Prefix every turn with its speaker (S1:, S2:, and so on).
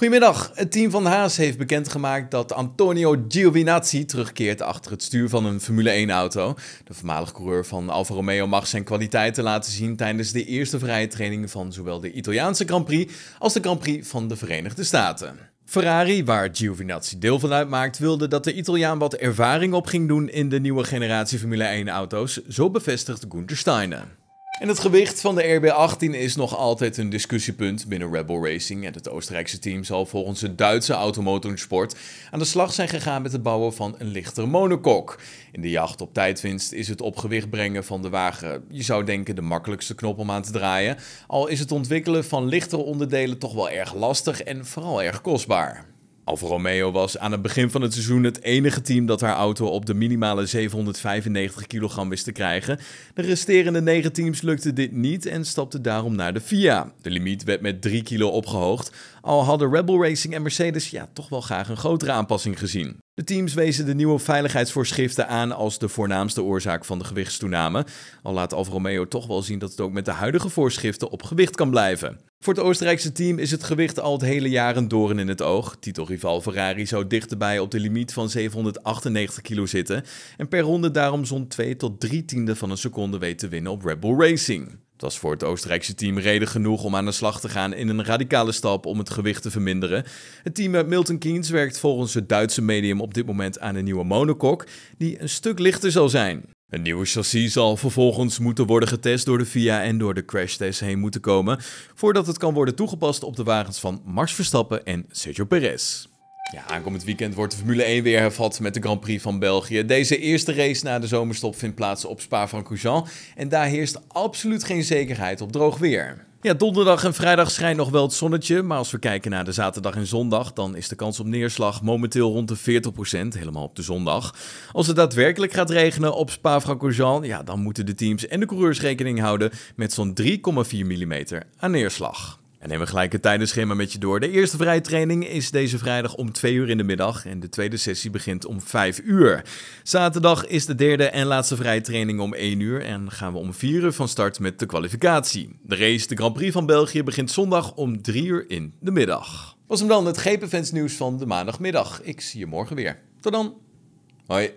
S1: Goedemiddag. Het team van Haas heeft bekendgemaakt dat Antonio Giovinazzi terugkeert achter het stuur van een Formule 1-auto. De voormalige coureur van Alfa Romeo mag zijn kwaliteiten laten zien tijdens de eerste vrije training van zowel de Italiaanse Grand Prix als de Grand Prix van de Verenigde Staten. Ferrari, waar Giovinazzi deel van uitmaakt, wilde dat de Italiaan wat ervaring op ging doen in de nieuwe generatie Formule 1-auto's, zo bevestigt Gunther Steiner. En het gewicht van de RB18 is nog altijd een discussiepunt binnen Rebel Racing. En het Oostenrijkse team zal volgens de Duitse automotorsport aan de slag zijn gegaan met het bouwen van een lichter monocoque. In de jacht op tijdwinst is het op gewicht brengen van de wagen, je zou denken, de makkelijkste knop om aan te draaien. Al is het ontwikkelen van lichtere onderdelen toch wel erg lastig en vooral erg kostbaar. Alfa Romeo was aan het begin van het seizoen het enige team dat haar auto op de minimale 795 kilogram wist te krijgen. De resterende negen teams lukte dit niet en stapten daarom naar de FIA. De limiet werd met 3 kilo opgehoogd, al hadden Rebel Racing en Mercedes ja toch wel graag een grotere aanpassing gezien. De teams wezen de nieuwe veiligheidsvoorschriften aan als de voornaamste oorzaak van de gewichtstoename. Al laat Alfa Romeo toch wel zien dat het ook met de huidige voorschriften op gewicht kan blijven. Voor het Oostenrijkse team is het gewicht al het hele jaar een doorn in het oog. Titelrival Ferrari zou dichterbij op de limiet van 798 kilo zitten en per ronde daarom zo'n 2 tot 3 tiende van een seconde weet te winnen op Red Bull Racing. Het was voor het Oostenrijkse team reden genoeg om aan de slag te gaan in een radicale stap om het gewicht te verminderen. Het team met Milton Keynes werkt volgens het Duitse medium op dit moment aan een nieuwe monocoque die een stuk lichter zal zijn. Een nieuwe chassis zal vervolgens moeten worden getest door de FIA en door de crashtest heen moeten komen, voordat het kan worden toegepast op de wagens van Max Verstappen en Sergio Perez. Ja, aankomend weekend wordt de Formule 1 weer hervat met de Grand Prix van België. Deze eerste race na de zomerstop vindt plaats op Spa-Francorchamps en daar heerst absoluut geen zekerheid op droog weer. Ja, donderdag en vrijdag schijnt nog wel het zonnetje, maar als we kijken naar de zaterdag en zondag, dan is de kans op neerslag momenteel rond de 40%, helemaal op de zondag. Als het daadwerkelijk gaat regenen op Spa-Francorchamps, ja, dan moeten de teams en de coureurs rekening houden met zo'n 3,4 mm aan neerslag. En nemen we gelijk het tijdenschema met je door. De eerste vrije training is deze vrijdag om 2 uur in de middag en de tweede sessie begint om 5 uur. Zaterdag is de derde en laatste vrije training om 1 uur en gaan we om 4 uur van start met de kwalificatie. De race, de Grand Prix van België, begint zondag om 3 uur in de middag. Was hem dan het GP-fans nieuws van de maandagmiddag. Ik zie je morgen weer. Tot dan. Hoi.